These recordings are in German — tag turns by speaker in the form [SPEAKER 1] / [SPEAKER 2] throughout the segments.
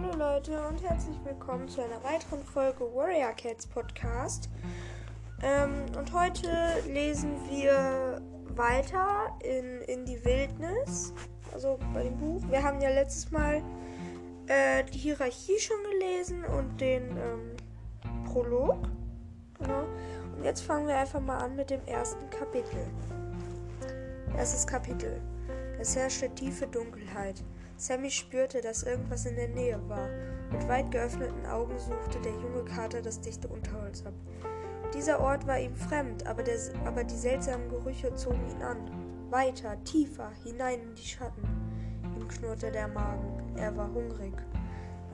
[SPEAKER 1] Hallo Leute und herzlich willkommen zu einer weiteren Folge Warrior Cats Podcast. Ähm, und heute lesen wir weiter in, in die Wildnis, also bei dem Buch. Wir haben ja letztes Mal äh, die Hierarchie schon gelesen und den ähm, Prolog. Genau. Und jetzt fangen wir einfach mal an mit dem ersten Kapitel. Erstes Kapitel. Es herrschte tiefe Dunkelheit. Sammy spürte, dass irgendwas in der Nähe war. Mit weit geöffneten Augen suchte der junge Kater das dichte Unterholz ab. Dieser Ort war ihm fremd, aber, der, aber die seltsamen Gerüche zogen ihn an. Weiter, tiefer, hinein in die Schatten. Ihm knurrte der Magen. Er war hungrig.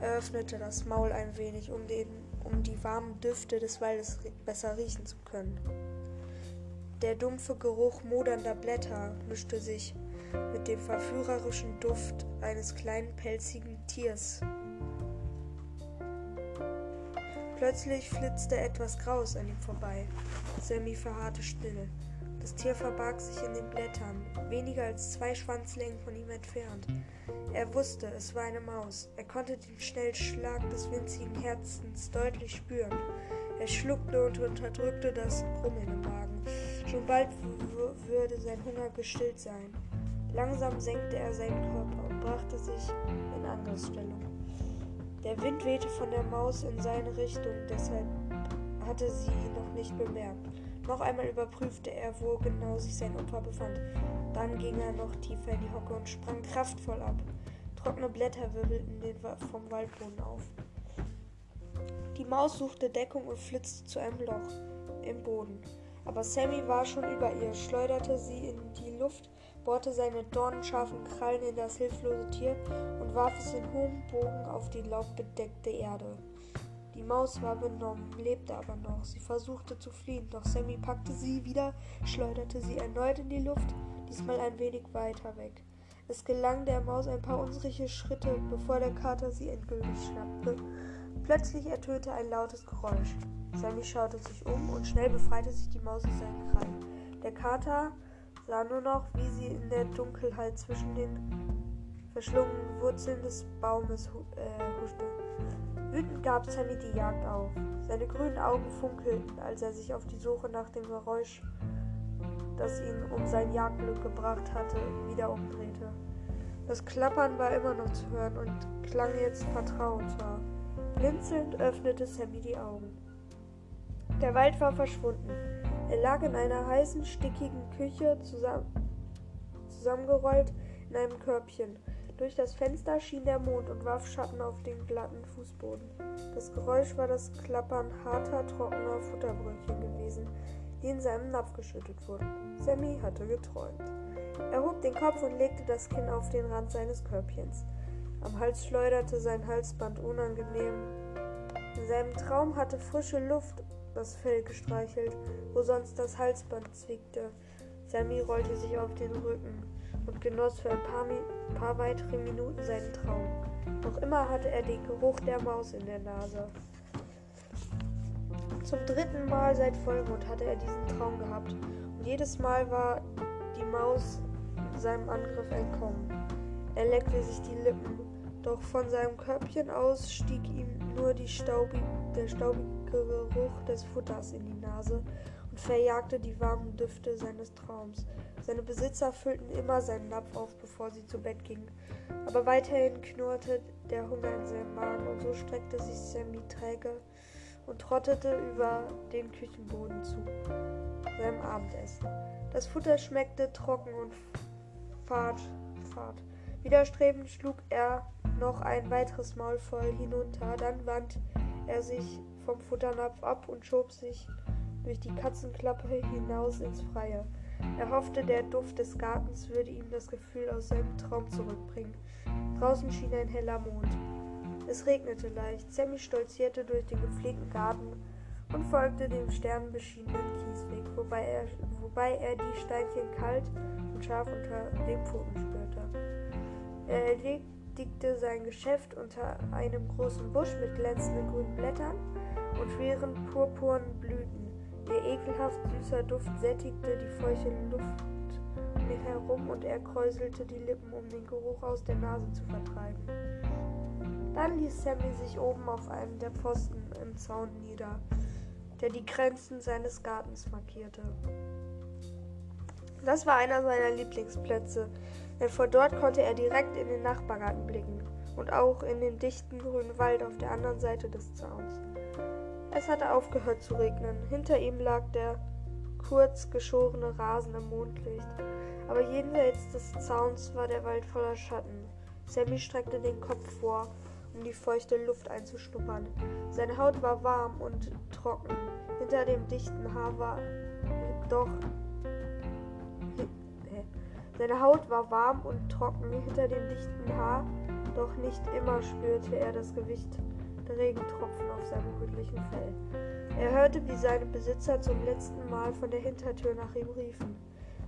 [SPEAKER 1] Er öffnete das Maul ein wenig, um, den, um die warmen Düfte des Waldes besser riechen zu können. Der dumpfe Geruch modernder Blätter mischte sich mit dem verführerischen Duft eines kleinen pelzigen Tiers. Plötzlich flitzte etwas Graues an ihm vorbei. Sammy verharrte still. Das Tier verbarg sich in den Blättern, weniger als zwei Schwanzlängen von ihm entfernt. Er wusste, es war eine Maus. Er konnte den schnellen Schlag des winzigen Herzens deutlich spüren. Er schluckte und unterdrückte das Brummen im Magen. Schon bald würde sein Hunger gestillt sein. Langsam senkte er seinen Körper und brachte sich in Angriffsstellung. Der Wind wehte von der Maus in seine Richtung, deshalb hatte sie ihn noch nicht bemerkt. Noch einmal überprüfte er, wo genau sich sein Opfer befand. Dann ging er noch tiefer in die Hocke und sprang kraftvoll ab. Trockene Blätter wirbelten vom Waldboden auf. Die Maus suchte Deckung und flitzte zu einem Loch im Boden. Aber Sammy war schon über ihr, schleuderte sie in die Luft bohrte seine dornenscharfen Krallen in das hilflose Tier und warf es in hohem Bogen auf die laubbedeckte Erde. Die Maus war benommen, lebte aber noch. Sie versuchte zu fliehen, doch Sammy packte sie wieder, schleuderte sie erneut in die Luft, diesmal ein wenig weiter weg. Es gelang der Maus ein paar unsrige Schritte, bevor der Kater sie endgültig schnappte. Plötzlich ertönte ein lautes Geräusch. Sammy schaute sich um und schnell befreite sich die Maus aus seinen Krallen. Der Kater sah nur noch, wie sie in der Dunkelheit zwischen den verschlungenen Wurzeln des Baumes äh, huschte. Wütend gab Sammy die Jagd auf. Seine grünen Augen funkelten, als er sich auf die Suche nach dem Geräusch, das ihn um sein Jagdglück gebracht hatte, wieder umdrehte. Das Klappern war immer noch zu hören und klang jetzt vertrauensvoll. Blinzelnd öffnete Sammy die Augen. Der Wald war verschwunden. Er lag in einer heißen, stickigen Küche zusammen, zusammengerollt in einem Körbchen. Durch das Fenster schien der Mond und warf Schatten auf den glatten Fußboden. Das Geräusch war das Klappern harter, trockener Futterbrötchen gewesen, die in seinem Napf geschüttet wurden. Sammy hatte geträumt. Er hob den Kopf und legte das Kinn auf den Rand seines Körbchens. Am Hals schleuderte sein Halsband unangenehm. In seinem Traum hatte frische Luft das Fell gestreichelt, wo sonst das Halsband zwickte. Sammy rollte sich auf den Rücken und genoss für ein paar, paar weitere Minuten seinen Traum. Noch immer hatte er den Geruch der Maus in der Nase. Zum dritten Mal seit Vollmond hatte er diesen Traum gehabt und jedes Mal war die Maus seinem Angriff entkommen. Er leckte sich die Lippen, doch von seinem Körbchen aus stieg ihm nur staubig, der staubige Geruch des Futters in die Nase und verjagte die warmen Düfte seines Traums. Seine Besitzer füllten immer seinen Napf auf, bevor sie zu Bett gingen. Aber weiterhin knurrte der Hunger in seinem Magen und so streckte sich Sammy träge und trottete über den Küchenboden zu seinem Abendessen. Das Futter schmeckte trocken und fad. fad. Widerstrebend schlug er noch ein weiteres Maul voll hinunter, dann wand er sich vom Futternapf ab und schob sich durch die Katzenklappe hinaus ins Freie. Er hoffte, der Duft des Gartens würde ihm das Gefühl aus seinem Traum zurückbringen. Draußen schien ein heller Mond. Es regnete leicht. Sammy stolzierte durch den gepflegten Garten und folgte dem sternbeschienenen Kiesweg, wobei er, wobei er die Steinchen kalt und scharf unter den Pfoten spürte. Er erledigte sein Geschäft unter einem großen Busch mit glänzenden grünen Blättern und schweren purpurnen Blüten. Ihr ekelhaft süßer Duft sättigte die feuchte Luft um ihn herum und er kräuselte die Lippen, um den Geruch aus der Nase zu vertreiben. Dann ließ Sammy sich oben auf einem der Pfosten im Zaun nieder, der die Grenzen seines Gartens markierte. Das war einer seiner Lieblingsplätze, denn von dort konnte er direkt in den Nachbargarten blicken und auch in den dichten grünen Wald auf der anderen Seite des Zauns. Es hatte aufgehört zu regnen. Hinter ihm lag der kurz geschorene Rasen im Mondlicht. Aber jenseits des Zauns war der Wald voller Schatten. Sammy streckte den Kopf vor, um die feuchte Luft einzuschnuppern. Seine Haut war warm und trocken. Hinter dem dichten Haar war doch seine Haut war warm und trocken hinter dem dichten Haar, doch nicht immer spürte er das Gewicht der Regentropfen auf seinem rötlichen Fell. Er hörte, wie seine Besitzer zum letzten Mal von der Hintertür nach ihm riefen.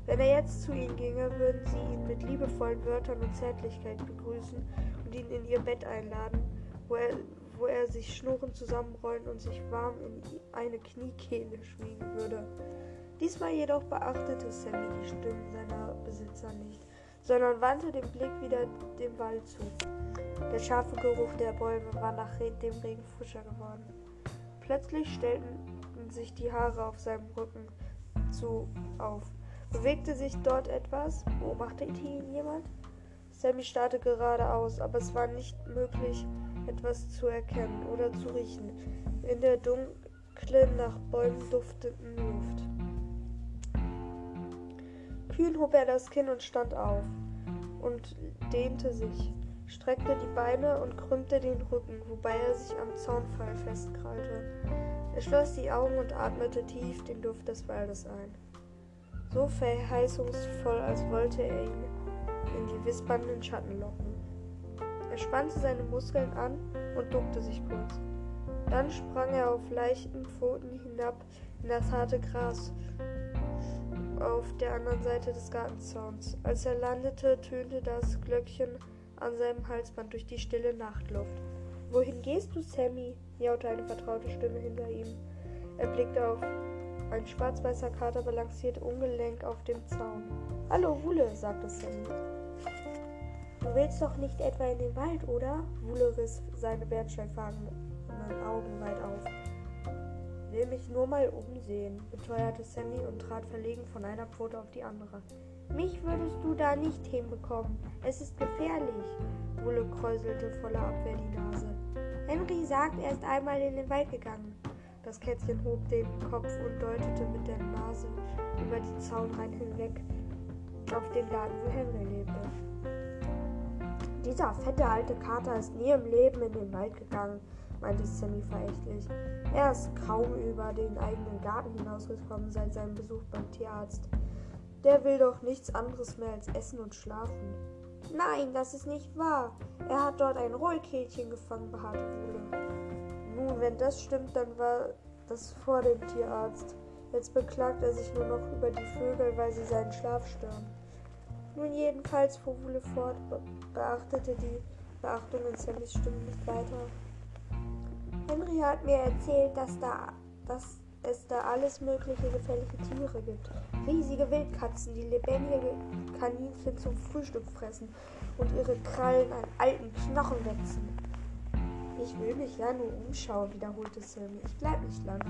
[SPEAKER 1] Wenn er jetzt zu ihnen ginge, würden sie ihn mit liebevollen Wörtern und Zärtlichkeit begrüßen und ihn in ihr Bett einladen, wo er, wo er sich schnurrend zusammenrollen und sich warm in eine Kniekehle schmiegen würde. Diesmal jedoch beachtete Sammy die Stimmen seiner Besitzer nicht, sondern wandte den Blick wieder dem Wald zu. Der scharfe Geruch der Bäume war nach dem Regen frischer geworden. Plötzlich stellten sich die Haare auf seinem Rücken zu auf. Bewegte sich dort etwas? Beobachtete ihn jemand? Sammy starrte geradeaus, aber es war nicht möglich, etwas zu erkennen oder zu riechen in der dunklen, nach Bäumen duftenden Luft. Kühn hob er das Kinn und stand auf und dehnte sich, streckte die Beine und krümmte den Rücken, wobei er sich am Zaunpfahl festkrallte. Er schloss die Augen und atmete tief den Duft des Waldes ein so verheißungsvoll, als wollte er ihn in die wispernden Schatten locken. Er spannte seine Muskeln an und duckte sich kurz. Dann sprang er auf leichten Pfoten hinab in das harte Gras auf der anderen Seite des Gartenzauns. Als er landete, tönte das Glöckchen an seinem Halsband durch die stille Nachtluft. Wohin gehst du, Sammy? miaute eine vertraute Stimme hinter ihm. Er blickte auf. Ein schwarz-weißer Kater balanciert ungelenk auf dem Zaun. Hallo, Wule, sagte Sammy. Du willst doch nicht etwa in den Wald, oder? Wule riss seine bernsteinfarbenen Augen weit auf. Will mich nur mal umsehen, beteuerte Sammy und trat verlegen von einer Pfote auf die andere. Mich würdest du da nicht hinbekommen. Es ist gefährlich. Wulle kräuselte voller Abwehr die Nase. Henry sagt, er ist einmal in den Wald gegangen. Das Kätzchen hob den Kopf und deutete mit der Nase über die Zaunreihen hinweg auf den Garten, wo Henry lebte. Dieser fette alte Kater ist nie im Leben in den Wald gegangen, meinte Sammy verächtlich. Er ist kaum über den eigenen Garten hinausgekommen seit seinem Besuch beim Tierarzt. Der will doch nichts anderes mehr als essen und schlafen. Nein, das ist nicht wahr. Er hat dort ein Rollkehlchen gefangen, beharrte Wuhle. Nun, wenn das stimmt, dann war das vor dem Tierarzt. Jetzt beklagt er sich nur noch über die Vögel, weil sie seinen Schlaf stören. Nun jedenfalls fuhr Wule fort, beachtete die Beachtung in Sammys Stimme nicht weiter. Henry hat mir erzählt, dass, da, dass es da alles mögliche gefährliche Tiere gibt. Riesige Wildkatzen, die lebendige Kaninchen zum Frühstück fressen und ihre Krallen an alten Knochen wetzen. Ich will mich ja nur umschauen, wiederholte Sammy. Ich bleib nicht lange.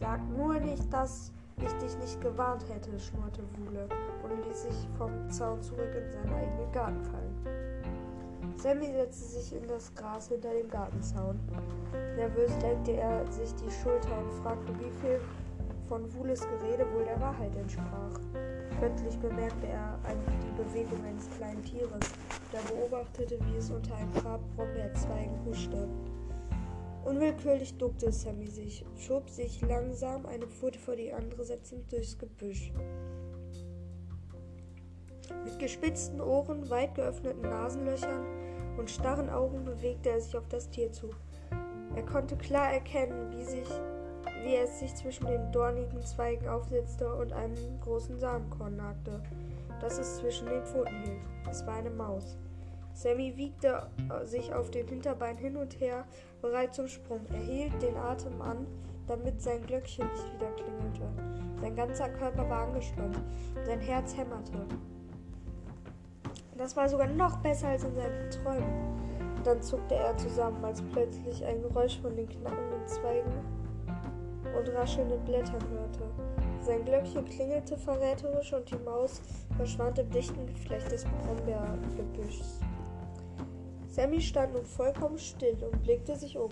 [SPEAKER 1] Sag nur nicht, dass ich dich nicht gewarnt hätte, schnurrte Wule und ließ sich vom Zaun zurück in seinen eigenen Garten fallen. Sammy setzte sich in das Gras hinter dem Gartenzaun. Nervös lenkte er sich die Schulter und fragte, wie viel von Wules Gerede wohl der Wahrheit entsprach. Plötzlich bemerkte er die Bewegung eines kleinen Tieres. Er beobachtete, wie es unter ein paar Brombeerzweigen huschte. Unwillkürlich duckte Sammy sich, schob sich langsam eine Pfote vor die andere setzend durchs Gebüsch. Mit gespitzten Ohren, weit geöffneten Nasenlöchern und starren Augen bewegte er sich auf das Tier zu. Er konnte klar erkennen, wie sich wie es sich zwischen den dornigen Zweigen aufsetzte und einem großen Samenkorn nagte, das es zwischen den Pfoten hielt. Es war eine Maus. Sammy wiegte sich auf den Hinterbein hin und her, bereit zum Sprung. Er hielt den Atem an, damit sein Glöckchen nicht wieder klingelte. Sein ganzer Körper war angespannt, sein Herz hämmerte. Das war sogar noch besser als in seinen Träumen. Dann zuckte er zusammen, als plötzlich ein Geräusch von den knackenden Zweigen und raschelnden Blättern hörte. Sein Glöckchen klingelte verräterisch und die Maus verschwand im dichten Geflecht des Brombeergebüschs. Sammy stand nun vollkommen still und blickte sich um.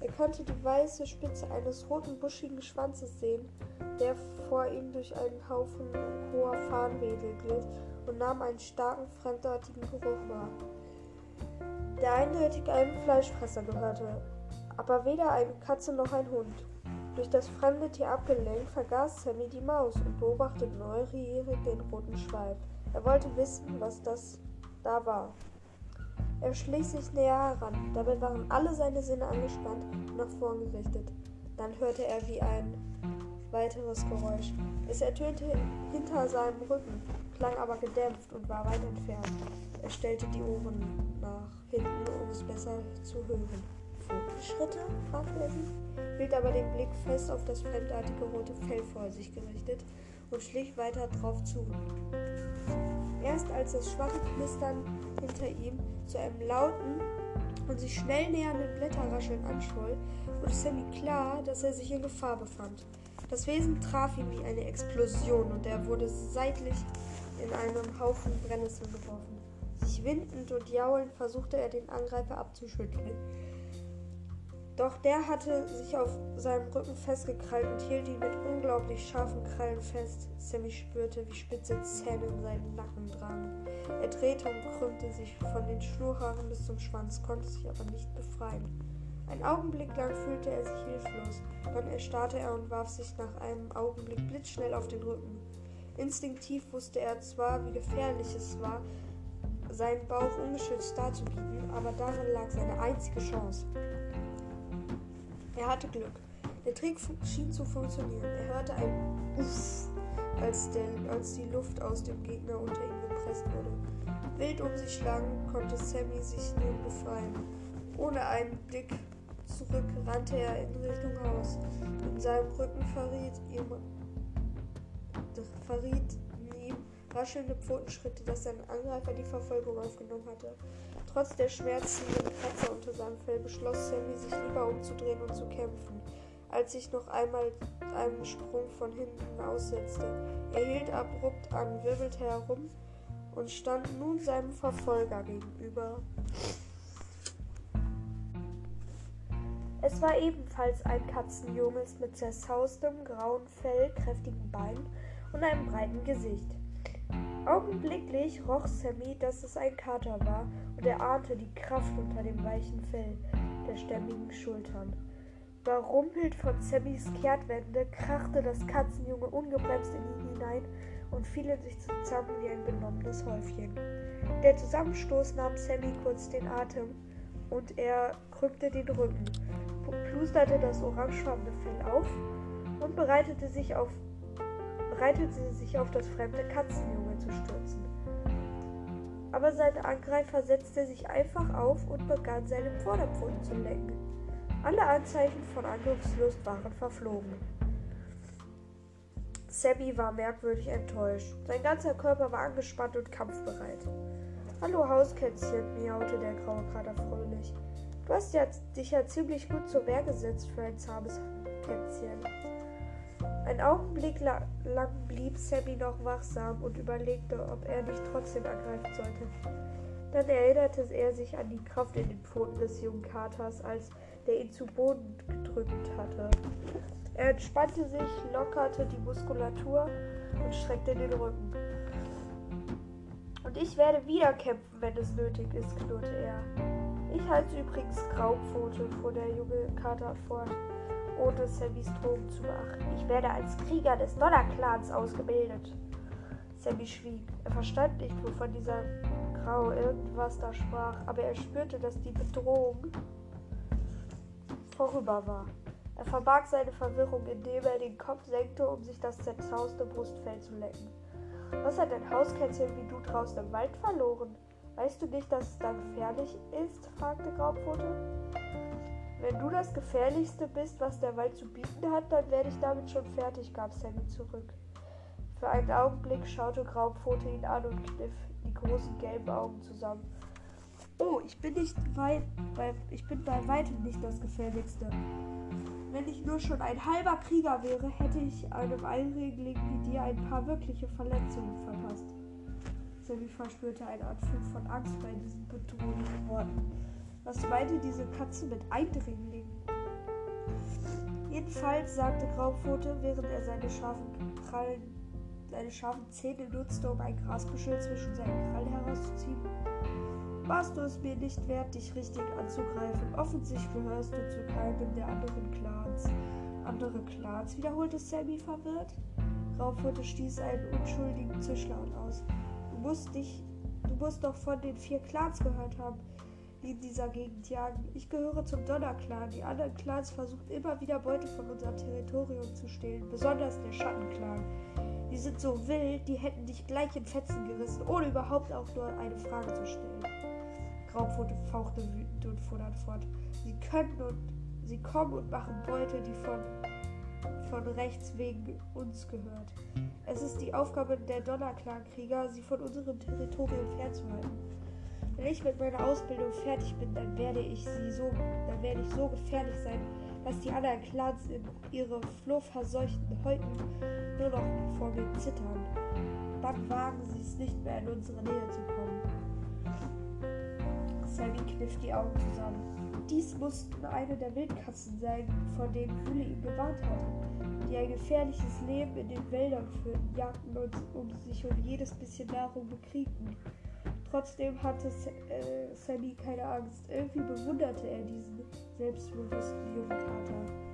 [SPEAKER 1] Er konnte die weiße Spitze eines roten, buschigen Schwanzes sehen, der vor ihm durch einen Haufen hoher Farnwedel glitt und nahm einen starken, fremdartigen Geruch wahr, der eindeutig einem Fleischfresser gehörte, aber weder eine Katze noch ein Hund. Durch das fremde Tier abgelenkt, vergaß Sammy die Maus und beobachtete neugierig den roten Schweif. Er wollte wissen, was das da war. Er schlich sich näher heran. Dabei waren alle seine Sinne angespannt und nach vorn gerichtet. Dann hörte er wie ein weiteres Geräusch. Es ertönte hinter seinem Rücken, klang aber gedämpft und war weit entfernt. Er stellte die Ohren nach hinten, um es besser zu hören. Schritte? fragte er sich, hielt aber den Blick fest auf das fremdartige rote Fell vor sich gerichtet und schlich weiter drauf zu. Erst als das schwache Knistern hinter ihm zu einem lauten und sich schnell nähernden Blätterrascheln anschwoll, wurde Sammy klar, dass er sich in Gefahr befand. Das Wesen traf ihn wie eine Explosion und er wurde seitlich in einen Haufen Brennnesseln geworfen. Sich windend und jaulend versuchte er, den Angreifer abzuschütteln. Doch der hatte sich auf seinem Rücken festgekrallt und hielt ihn mit unglaublich scharfen Krallen fest. Sammy spürte, wie spitze Zähne in seinen Nacken drangen. Er drehte und krümmte sich von den Schnurhaaren bis zum Schwanz, konnte sich aber nicht befreien. Ein Augenblick lang fühlte er sich hilflos, dann erstarrte er und warf sich nach einem Augenblick blitzschnell auf den Rücken. Instinktiv wusste er zwar, wie gefährlich es war, seinen Bauch ungeschützt darzubieten, aber darin lag seine einzige Chance. Er hatte Glück. Der Trick schien zu funktionieren. Er hörte ein Uff, als, der, als die Luft aus dem Gegner unter ihm gepresst wurde. Wild um sich schlagend konnte Sammy sich nun befreien. Ohne einen Blick zurück rannte er in Richtung Haus. In seinem Rücken verriet ihm, verriet ihm raschelnde Pfotenschritte, dass sein Angreifer die Verfolgung aufgenommen hatte. Trotz der schmerzenden Kratzer unter seinem Fell beschloss Sammy, sich lieber umzudrehen und zu kämpfen, als sich noch einmal einem Sprung von hinten aussetzte. Er hielt abrupt an, wirbelte herum und stand nun seinem Verfolger gegenüber. Es war ebenfalls ein Katzenjunges mit zerzaustem grauen Fell, kräftigen Beinen und einem breiten Gesicht. Augenblicklich roch Sammy, dass es ein Kater war, und er ahnte die Kraft unter dem weichen Fell der stämmigen Schultern. Überrumpelt von Sammys Kehrtwende krachte das Katzenjunge ungebremst in ihn hinein und fiel in sich zusammen wie ein benommenes Häufchen. Der Zusammenstoß nahm Sammy kurz den Atem und er krückte den Rücken, plusterte das orangefarbene Fell auf und bereitete sich auf bereitete sich auf das fremde Katzenjunge zu stürzen. Aber sein Angreifer setzte sich einfach auf und begann seine Vorderpfoten zu lecken. Alle Anzeichen von Angriffslust waren verflogen. Sammy war merkwürdig enttäuscht. Sein ganzer Körper war angespannt und kampfbereit. Hallo Hauskätzchen, miaute der graue Kater fröhlich. Du hast ja, dich ja ziemlich gut zur Wehr gesetzt für ein zahmes Kätzchen. Ein Augenblick lang blieb Sammy noch wachsam und überlegte, ob er nicht trotzdem angreifen sollte. Dann erinnerte er sich an die Kraft in den Pfoten des jungen Katers, als der ihn zu Boden gedrückt hatte. Er entspannte sich, lockerte die Muskulatur und streckte den Rücken. Und ich werde wieder kämpfen, wenn es nötig ist, knurrte er. Ich halte übrigens Graupfote, fuhr der junge Kater fort ohne Sammys Drogen zu beachten. Ich werde als Krieger des Donnerclans ausgebildet. Sammy schwieg. Er verstand nicht, wovon dieser Grau irgendwas da sprach, aber er spürte, dass die Bedrohung vorüber war. Er verbarg seine Verwirrung, indem er den Kopf senkte, um sich das zerzauste Brustfell zu lecken. Was hat ein Hauskätzchen wie du draußen im Wald verloren? Weißt du nicht, dass es da gefährlich ist? fragte Graupfote. Wenn du das Gefährlichste bist, was der Wald zu bieten hat, dann werde ich damit schon fertig, gab Sammy zurück. Für einen Augenblick schaute Graupfote ihn an und kniff die großen gelben Augen zusammen. Oh, ich bin nicht weit, bei, ich bin bei weitem nicht das Gefährlichste. Wenn ich nur schon ein halber Krieger wäre, hätte ich einem Einregling wie dir ein paar wirkliche Verletzungen verpasst. Sammy verspürte einen Anflug von Angst bei diesen bedrohlichen Worten. Was meinte diese Katze mit Eindringling? Jedenfalls, sagte Graupfote, während er seine scharfen Krallen, seine scharfen Zähne nutzte, um ein Grasbüschel zwischen seinen Krallen herauszuziehen, warst du es mir nicht wert, dich richtig anzugreifen. Offensichtlich gehörst du zu keinem der anderen Clans. Andere Clans, wiederholte Sammy verwirrt. Graupfote stieß einen unschuldigen Zischlaut aus. Du musst dich, du musst doch von den vier Clans gehört haben die in dieser Gegend jagen. Ich gehöre zum Donnerclan. Die anderen Clans versuchen immer wieder Beute von unserem Territorium zu stehlen, besonders der Schattenclan. Die sind so wild, die hätten dich gleich in Fetzen gerissen, ohne überhaupt auch nur eine Frage zu stellen. Graupfote fauchte wütend und fuhr fort. Sie können und sie kommen und machen Beute, die von, von rechts wegen uns gehört. Es ist die Aufgabe der Donnerclan-Krieger, sie von unserem Territorium fernzuhalten. Wenn ich mit meiner Ausbildung fertig bin, dann werde ich sie so, dann werde ich so gefährlich sein, dass die anderen Clans in ihre flohverseuchten Häuten nur noch vor mir zittern. Dann wagen sie es nicht mehr in unsere Nähe zu kommen. Sammy kniff die Augen zusammen. Dies mussten eine der Wildkatzen sein, vor denen Hülle ihn gewarnt hatte, die ein gefährliches Leben in den Wäldern führten, jagten und um sich um jedes bisschen Nahrung bekriegten. Trotzdem hatte äh, Sammy keine Angst. Irgendwie bewunderte er diesen selbstbewussten jungen Kater.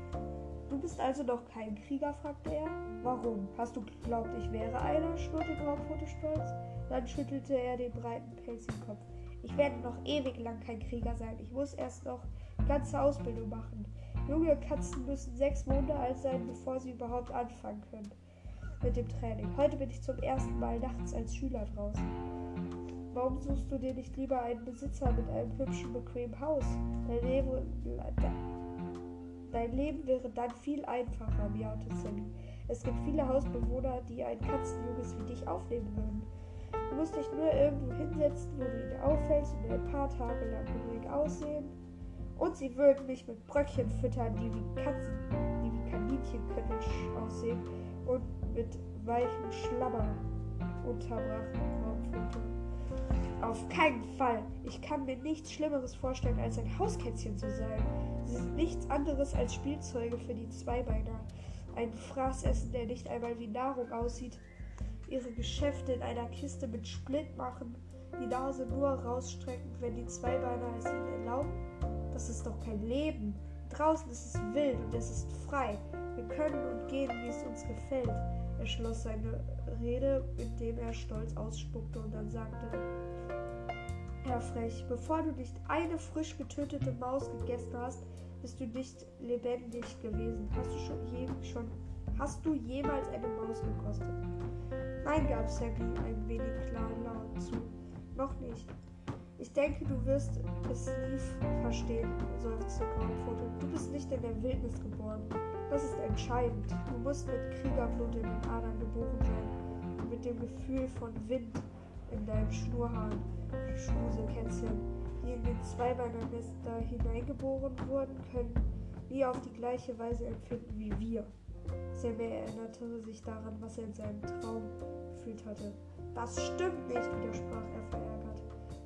[SPEAKER 1] Du bist also noch kein Krieger? fragte er. Warum? Hast du geglaubt, ich wäre einer? schnurrte Graupfote stolz. Dann schüttelte er den breiten pelzigen Kopf. Ich werde noch ewig lang kein Krieger sein. Ich muss erst noch ganze Ausbildung machen. Junge Katzen müssen sechs Monate alt sein, bevor sie überhaupt anfangen können mit dem Training. Heute bin ich zum ersten Mal nachts als Schüler draußen. Warum suchst du dir nicht lieber einen Besitzer mit einem hübschen, bequemen Haus? Dein Leben, dein Leben wäre dann viel einfacher, miaute Sammy. Es gibt viele Hausbewohner, die ein Katzenjunges wie dich aufnehmen würden. Du musst dich nur irgendwo hinsetzen, wo du ihn auffällst und ein paar Tage lang ruhig aussehen. Und sie würden mich mit Bröckchen füttern, die wie Katzen, die wie Kaninchen können aussehen und mit weichen Schlammer unterbrachen Raumflüte. Auf keinen Fall. Ich kann mir nichts Schlimmeres vorstellen, als ein Hauskätzchen zu sein. Sie sind nichts anderes als Spielzeuge für die Zweibeiner. Ein Fraßessen, der nicht einmal wie Nahrung aussieht. Ihre Geschäfte in einer Kiste mit Split machen. Die Nase nur rausstrecken, wenn die Zweibeiner es ihnen erlauben. Das ist doch kein Leben. Draußen ist es wild und es ist frei. Wir können und gehen, wie es uns gefällt. Er schloss seine Rede, indem er stolz ausspuckte und dann sagte, Herr Frech, bevor du nicht eine frisch getötete Maus gegessen hast, bist du nicht lebendig gewesen. Hast du schon, je, schon hast du jemals eine Maus gekostet? Nein, gab Sammy ein wenig klar laut zu. Noch nicht. Ich denke, du wirst es nie verstehen, seufzte Graupfote. Du bist nicht in der Wildnis geboren. Das ist entscheidend. Du musst mit Kriegerblut in den Adern geboren sein dem Gefühl von Wind in deinem Schnurrhahn. Schmusekätzchen, die in den Zweibeiner-Nester hineingeboren wurden, können nie auf die gleiche Weise empfinden wie wir. Sammy erinnerte sich daran, was er in seinem Traum gefühlt hatte. Das stimmt nicht, widersprach er verärgert.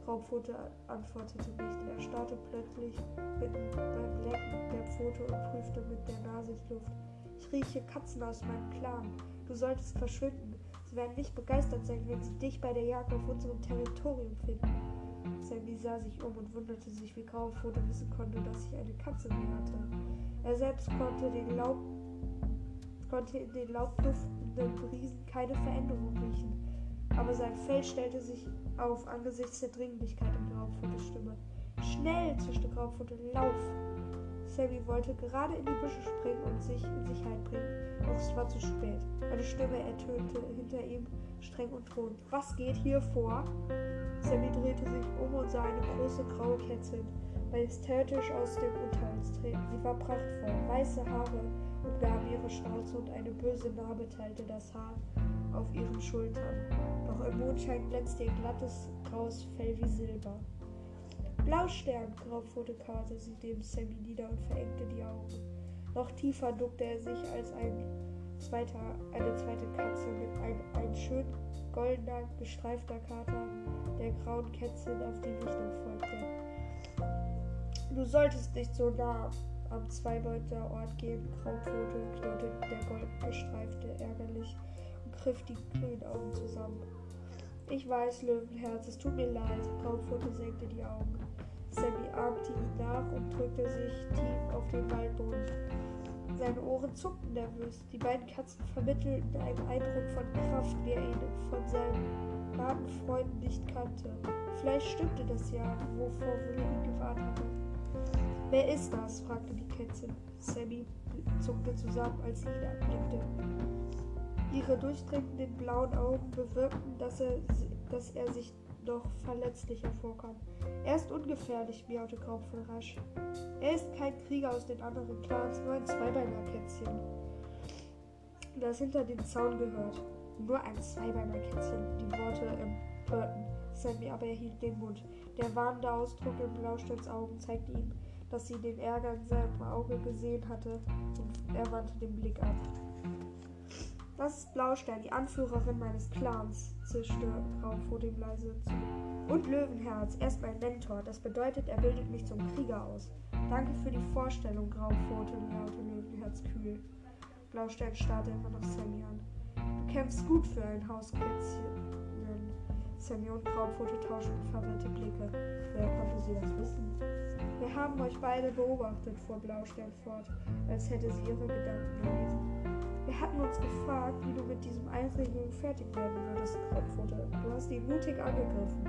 [SPEAKER 1] Raubpfote antwortete nicht. Er starrte plötzlich mitten beim Lecken der Pfote und prüfte mit der Nase die Luft. Ich rieche Katzen aus meinem Clan. Du solltest verschwinden. Sie werden nicht begeistert sein, wenn sie dich bei der Jagd auf unserem Territorium finden. Sammy sah sich um und wunderte sich, wie Graufoto wissen konnte, dass ich eine Katze mehr hatte. Er selbst konnte, den Laub, konnte in den laubduftenden Brisen keine Veränderung riechen, aber sein Fell stellte sich auf angesichts der Dringlichkeit in Graufotos Stimme. Schnell, zischte Graufoto, lauf! Sammy wollte gerade in die Büsche springen und sich in Sicherheit bringen, doch es war zu spät. Eine Stimme ertönte hinter ihm streng und drohend. Was geht hier vor? Sammy drehte sich um und sah eine große graue Kätzin majestätisch aus dem Unterholz treten. Sie war prachtvoll, weiße Haare umgaben ihre Schnauze und eine böse Narbe teilte das Haar auf ihren Schultern. Doch im Mondschein glänzte ihr glattes graues Fell wie Silber. Blaustern! Graupfote kauerte sie neben Sammy nieder und verengte die Augen. Noch tiefer duckte er sich als ein zweiter, eine zweite Katze mit einem, ein schön goldener, gestreifter Kater der grauen Kätzchen auf die Richtung folgte. Du solltest nicht so nah am Zweibeuter Ort gehen, Graupfote, knurrte der goldgestreifte ärgerlich und griff die grünen Augen zusammen. Ich weiß, Löwenherz, es tut mir leid. Graupfote senkte die Augen. Sammy ahmte ihn nach und drückte sich tief auf den Waldboden. Seine Ohren zuckten nervös. Die beiden Katzen vermittelten einen Eindruck von Kraft, wie er ihn von seinen wahren Freunden nicht kannte. Vielleicht stimmte das ja, wovor Willi ihn gewarnt hatte. Wer ist das? fragte die Kätzin. Sammy zuckte zusammen, als sie ihn anblickte. Ihre durchdringenden blauen Augen bewirkten, dass er, dass er sich noch verletzlicher vorkam. Er ist ungefährlich, miaute Graupfel rasch. Er ist kein Krieger aus den anderen Clans, nur ein Zweibeinerkätzchen, das hinter den Zaun gehört. Nur ein Zweibeinerkätzchen, die Worte empörten Sammy, aber er hielt den Mund. Der warnende Ausdruck in Blausteins Augen zeigte ihm, dass sie den Ärger in seinem Auge gesehen hatte, und er wandte den Blick ab. Das ist Blaustein, die Anführerin meines Clans, zischte Raumfurt ihm leise zu. Und Löwenherz, er ist mein Mentor. Das bedeutet, er bildet mich zum Krieger aus. Danke für die Vorstellung, Graupfote, laute Löwenherz kühl. Blaustein starrte immer noch Sammy an. Du kämpfst gut für ein Hauskätzchen. Sammy und Graupfote tauschten verwirrte Blicke. Wer konnte sie das wissen? Wir haben euch beide beobachtet, fuhr Blaustein fort, als hätte sie ihre Gedanken gelesen. Wir hatten uns gefragt, wie du mit diesem Einregung fertig werden würdest, Graupfote. Du hast ihn mutig angegriffen.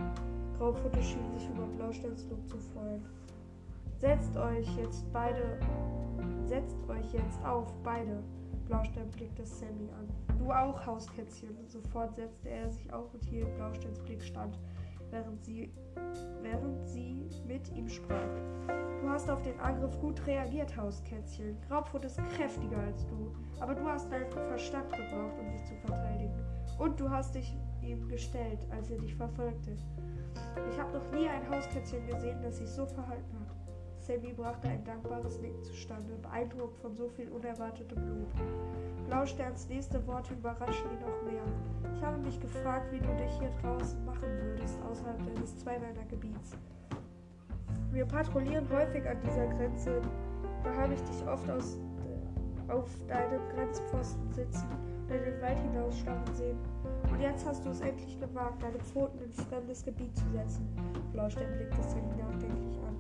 [SPEAKER 1] Graupfote schien sich über Blausteins Lob zu freuen. Setzt euch jetzt beide. Setzt euch jetzt auf, beide. Blaustein blickte Sammy an. Du auch, Hauskätzchen. Sofort setzte er sich auf und hielt Blausteins Blick stand, während sie, während sie mit ihm sprach. Du hast auf den Angriff gut reagiert, Hauskätzchen. Graupfoot ist kräftiger als du, aber du hast deinen Verstand gebraucht, um dich zu verteidigen. Und du hast dich ihm gestellt, als er dich verfolgte. Ich habe noch nie ein Hauskätzchen gesehen, das sich so verhalten hat. Sammy brachte ein dankbares Nicken zustande, beeindruckt von so viel unerwartetem Lob. Blausterns nächste Worte überraschten ihn noch mehr. Ich habe mich gefragt, wie du dich hier draußen machen würdest, außerhalb deines Zweibeiner-Gebiets. Wir patrouillieren häufig an dieser Grenze. Da habe ich dich oft aus, auf deinem Grenzpfosten sitzen und in den Wald hinausstarren sehen. Und jetzt hast du es endlich gewagt, deine Pfoten in fremdes Gebiet zu setzen. Blaustein blickte Sally nachdenklich an.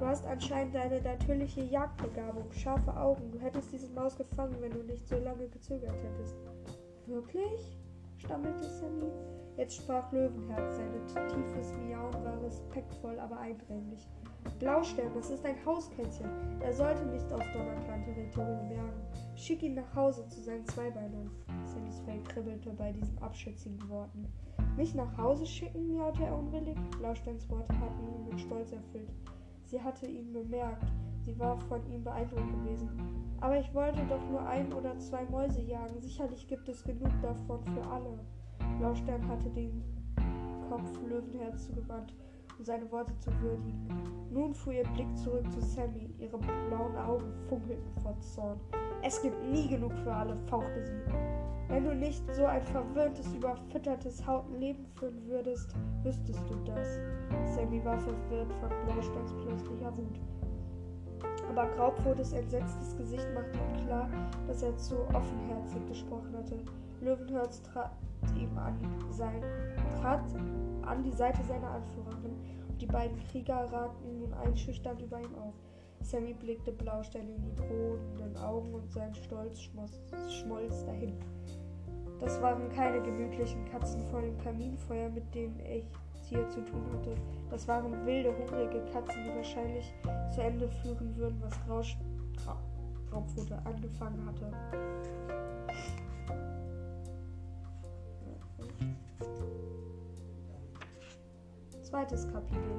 [SPEAKER 1] Du hast anscheinend deine natürliche Jagdbegabung, scharfe Augen. Du hättest diese Maus gefangen, wenn du nicht so lange gezögert hättest. Wirklich? stammelte Sammy. Jetzt sprach Löwenherz. Sein tiefes Miauen war respektvoll, aber eindringlich. Blaustern, das ist ein Hauskätzchen. Er sollte nicht auf Donnerplan-Territorium jagen. Schick ihn nach Hause zu seinen Zweibeinern. Sallys Fell kribbelte bei diesen abschätzigen Worten. Mich nach Hause schicken, miaute er unwillig. Blausteins Worte hatten ihn mit Stolz erfüllt. Sie hatte ihn bemerkt. Sie war von ihm beeindruckt gewesen. Aber ich wollte doch nur ein oder zwei Mäuse jagen. Sicherlich gibt es genug davon für alle. Blaustern hatte den Kopf Löwenherz zugewandt, um seine Worte zu würdigen. Nun fuhr ihr Blick zurück zu Sammy. Ihre blauen Augen funkelten vor Zorn. Es gibt nie genug für alle, fauchte sie. Wenn du nicht so ein verwöhntes, überfüttertes Leben führen würdest, wüsstest du das. Sammy war verwirrt von Blausteins plötzlicher Wut. Aber Graupfotes entsetztes Gesicht machte ihm klar, dass er zu offenherzig gesprochen hatte. Löwenherz trat ihm an, sein, trat an die Seite seiner Anführerin und die beiden Krieger ragten nun einschüchternd über ihm auf. Sammy blickte Blaustein in die drohenden Augen und sein Stolz schmolz, schmolz dahin. Das waren keine gemütlichen Katzen vor dem Kaminfeuer, mit denen ich hier zu tun hatte. Das waren wilde, hungrige Katzen, die wahrscheinlich zu Ende führen würden, was Grausch angefangen hatte. Zweites Kapitel.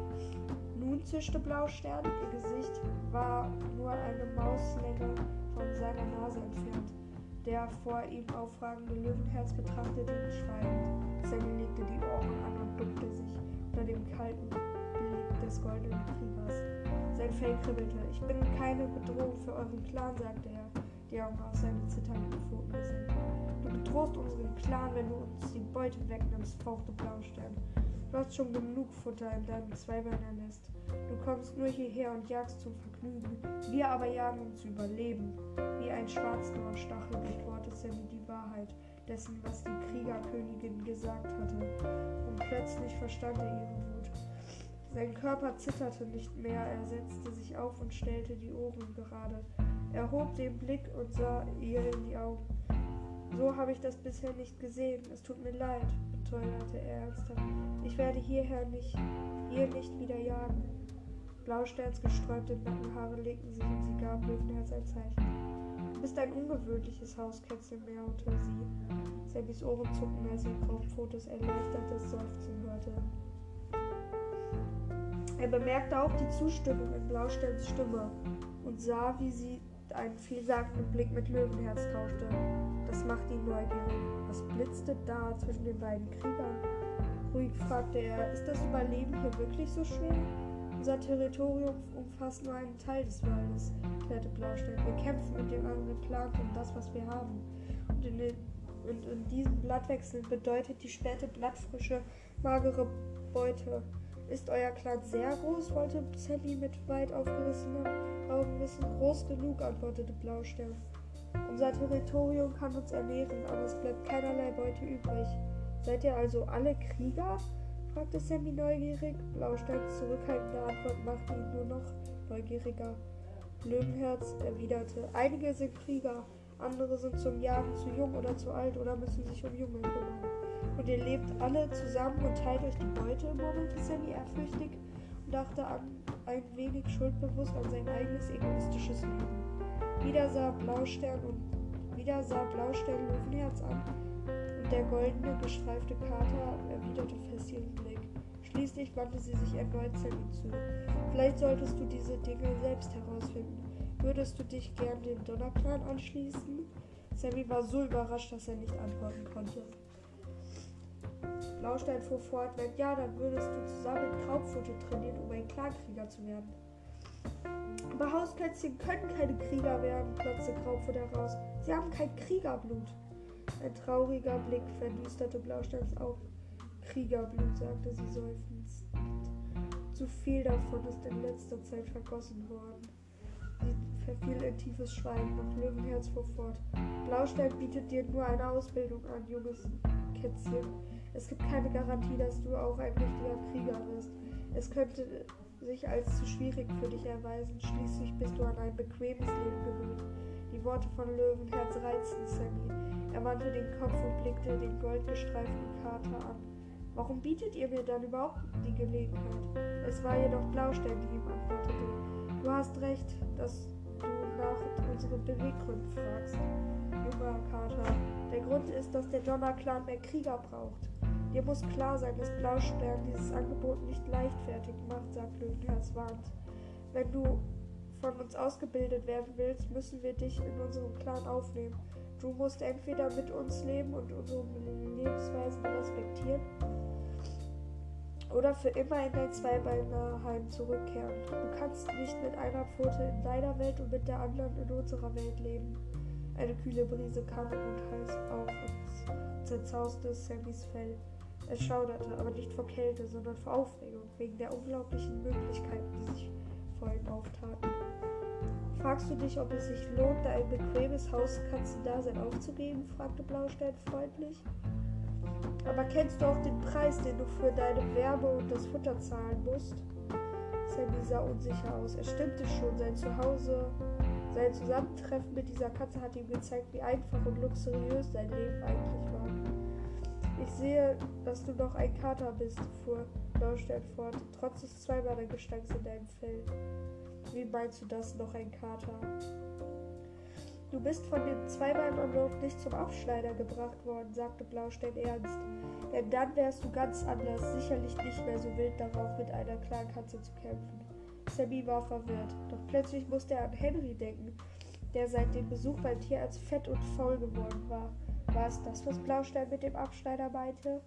[SPEAKER 1] Nun zischte Blaustern, ihr Gesicht war nur eine Mauslänge von seiner Nase entfernt. Der vor ihm aufragende Löwenherz betrachtete ihn schweigend. Sammy legte die Ohren an und duckte sich unter dem kalten Blick des goldenen Kriegers. Sein Fell kribbelte. Ich bin keine Bedrohung für euren Clan, sagte er, die Augen auf seine zitternden Pfoten gesenkt. Du bedrohst unseren Clan, wenn du uns die Beute wegnimmst, fauchte Blaustern. Du hast schon genug Futter in deinem Zweibeinernest. Du kommst nur hierher und jagst zum Vergnügen. Wir aber jagen, um zu überleben. Wie ein Schwarzdornstachel durchbohrte Sammy die Wahrheit dessen, was die Kriegerkönigin gesagt hatte. Und plötzlich verstand er ihre Wut. Sein Körper zitterte nicht mehr, er setzte sich auf und stellte die Ohren gerade. Er hob den Blick und sah ihr in die Augen. So habe ich das bisher nicht gesehen. Es tut mir leid, beteuerte er ernsthaft. Ich werde hierher nicht, hier nicht wieder jagen. Blausterns gesträubte Nackenhaare legten sich und sie gab Löwenherz ein Zeichen. Du bist ein ungewöhnliches Hauskätzchen, miaute sie. Sammys Ohren zuckten, als er Frau Fotos erleichtertes Seufzen hörte. Er bemerkte auch die Zustimmung in Blausterns Stimme und sah, wie sie einen vielsagenden Blick mit Löwenherz tauschte. Das machte ihn neugierig. Was blitzte da zwischen den beiden Kriegern? Ruhig fragte er, ist das Überleben hier wirklich so schwer? Unser Territorium umfasst nur einen Teil des Waldes, klärte Blaustein. Wir kämpfen mit dem anderen um das, was wir haben. Und in, den, und in diesem Blattwechsel bedeutet die späte Blattfrische magere Beute. Ist euer Clan sehr groß? wollte Sally mit weit aufgerissenen Augen wissen. Groß genug, antwortete Blaustern. Unser Territorium kann uns ernähren, aber es bleibt keinerlei Beute übrig. Seid ihr also alle Krieger? fragte Sammy neugierig. Blausteins zurückhaltende Antwort machte ihn nur noch neugieriger. Löwenherz erwiderte, einige sind Krieger, andere sind zum Jagen zu jung oder zu alt oder müssen sich um Junge kümmern. Und ihr lebt alle zusammen und teilt euch die Beute, murmelte Sammy ehrfürchtig und dachte an, ein wenig schuldbewusst an sein eigenes egoistisches Leben. Wieder sah Blaustern und wieder sah Blaustern Löwenherz an und der goldene, gestreifte Kater erwiderte fest ihren Blick. Schließlich wandte sie sich erneut Sammy zu. Vielleicht solltest du diese Dinge selbst herausfinden. Würdest du dich gern dem Donnerplan anschließen? Sammy war so überrascht, dass er nicht antworten konnte. Blaustein fuhr fort, wenn ja, dann würdest du zusammen mit Kraubfote trainieren, um ein Clankrieger zu werden. Aber Hausplätzchen können keine Krieger werden, platzte Kraubfoot heraus. Sie haben kein Kriegerblut. Ein trauriger Blick verdüsterte Blausteins Augen. Kriegerblut, sagte sie seufzend. Zu viel davon ist in letzter Zeit vergossen worden. Sie verfiel in tiefes Schweigen, doch Löwenherz fuhr fort. Blaustein bietet dir nur eine Ausbildung an, junges Kätzchen. Es gibt keine Garantie, dass du auch ein richtiger Krieger wirst. Es könnte sich als zu schwierig für dich erweisen. Schließlich bist du an ein bequemes Leben gewöhnt. Die Worte von Löwenherz reizten Sammy. Er wandte den Kopf und blickte den goldgestreiften Kater an. Warum bietet ihr mir dann überhaupt die Gelegenheit? Es war jedoch Blaustein, die ihm antwortete. Du hast recht, dass du nach unseren Beweggründen fragst, junger Kater. Der Grund ist, dass der Donner-Clan mehr Krieger braucht. Dir muss klar sein, dass Blaustern dieses Angebot nicht leichtfertig macht, sagt Löwenherz warnt. Wenn du von uns ausgebildet werden willst, müssen wir dich in unserem Clan aufnehmen. Du musst entweder mit uns leben und unsere Lebensweisen respektieren oder für immer in dein Zweibeinerheim zurückkehren. Du kannst nicht mit einer Pfote in deiner Welt und mit der anderen in unserer Welt leben. Eine kühle Brise kam im Mundhals auf und zerzauste Sammys Fell. Es schauderte, aber nicht vor Kälte, sondern vor Aufregung, wegen der unglaublichen Möglichkeiten, die sich vor ihm auftaten. Fragst du dich, ob es sich lohnt, ein bequemes Hauskatzendasein aufzugeben? fragte Blaustein freundlich. Aber kennst du auch den Preis, den du für deine Werbe und das Futter zahlen musst? Sammy sah unsicher aus. Er stimmte schon, sein Zuhause, sein Zusammentreffen mit dieser Katze hat ihm gezeigt, wie einfach und luxuriös sein Leben eigentlich war. Ich sehe, dass du noch ein Kater bist, fuhr Blaustern fort, trotz des Zweibadergestanks in deinem Fell. Wie meinst du das, noch ein Kater? Du bist von Zweibeinern noch nicht zum Abschneider gebracht worden, sagte Blaustein ernst. Denn dann wärst du ganz anders, sicherlich nicht mehr so wild darauf, mit einer kleinen Katze zu kämpfen. Sammy war verwirrt, doch plötzlich musste er an Henry denken, der seit dem Besuch beim Tierarzt fett und faul geworden war. War es das, was Blaustein mit dem Abschneider meinte?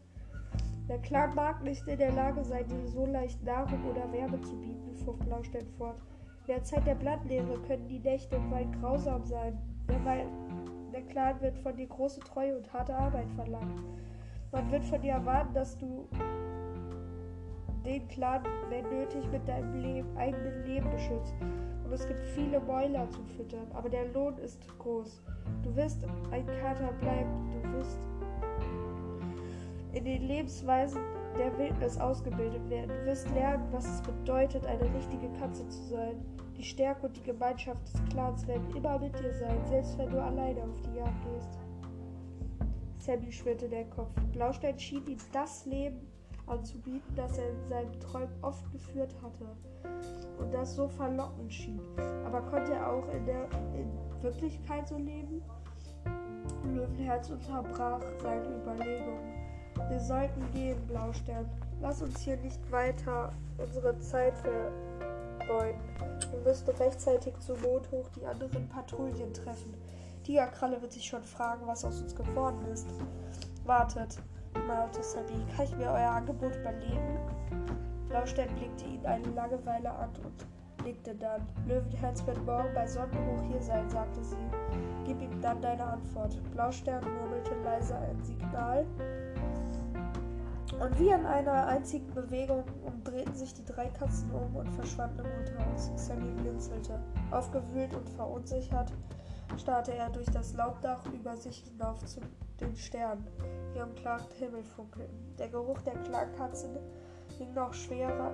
[SPEAKER 1] Der Clan mag nicht in der Lage sein, dir so leicht Nahrung oder Wärme zu bieten, fuhr Blaustein fort. In der Zeit der Blattlehre können die Nächte im Wald grausam sein. Der, Wald, der Clan wird von dir große Treue und harte Arbeit verlangen. Man wird von dir erwarten, dass du den Clan, wenn nötig, mit deinem Leben, eigenen Leben beschützt. Und es gibt viele Mäuler zu füttern, aber der Lohn ist groß. Du wirst ein Kater bleiben, du wirst in den Lebensweisen der Wildnis ausgebildet werden. Du wirst lernen, was es bedeutet, eine richtige Katze zu sein. Die Stärke und die Gemeinschaft des Clans werden immer mit dir sein, selbst wenn du alleine auf die Jagd gehst. Sammy schwirrte der Kopf. Blaustein schien ihm das Leben anzubieten, das er in seinen Träumen oft geführt hatte und das so verlockend schien. Aber konnte er auch in der in Wirklichkeit so leben? Löwenherz unterbrach seine Überlegungen. Wir sollten gehen, Blaustern. Lass uns hier nicht weiter unsere Zeit vergeuden. Wir müssen rechtzeitig zum Mond hoch die anderen Patrouillen treffen. Tigerkralle wird sich schon fragen, was aus uns geworden ist. Wartet, malte Sammy. Kann ich mir euer Angebot überlegen? Blaustern blickte ihn eine Langeweile an und nickte dann. Löwenherz wird morgen bei Sonnenhoch hier sein, sagte sie. Gib ihm dann deine Antwort. Blaustern murmelte leise ein Signal. Und wie in einer einzigen Bewegung umdrehten sich die drei Katzen um und verschwanden im Unterhaus. Sammy blinzelte. Aufgewühlt und verunsichert starrte er durch das Laubdach über sich hinauf zu den Sternen, am klaren Himmel funkelten. Der Geruch der Klangkatzen hing noch, schwerer,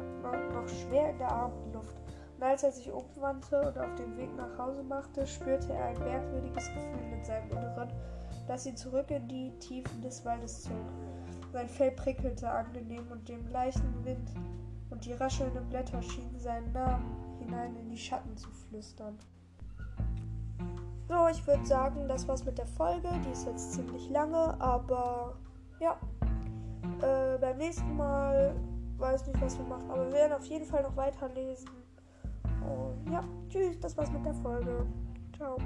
[SPEAKER 1] noch schwer in der Abendluft. Und als er sich umwandte und auf den Weg nach Hause machte, spürte er ein merkwürdiges Gefühl in seinem Inneren, das ihn zurück in die Tiefen des Waldes zog. Sein Fell prickelte angenehm und dem leichten Wind und die raschelnden Blätter schienen seinen Namen hinein in die Schatten zu flüstern. So, ich würde sagen, das war's mit der Folge. Die ist jetzt ziemlich lange, aber ja. Äh, beim nächsten Mal weiß nicht, was wir machen, aber wir werden auf jeden Fall noch weiterlesen. Und ja, tschüss, das war's mit der Folge. Ciao.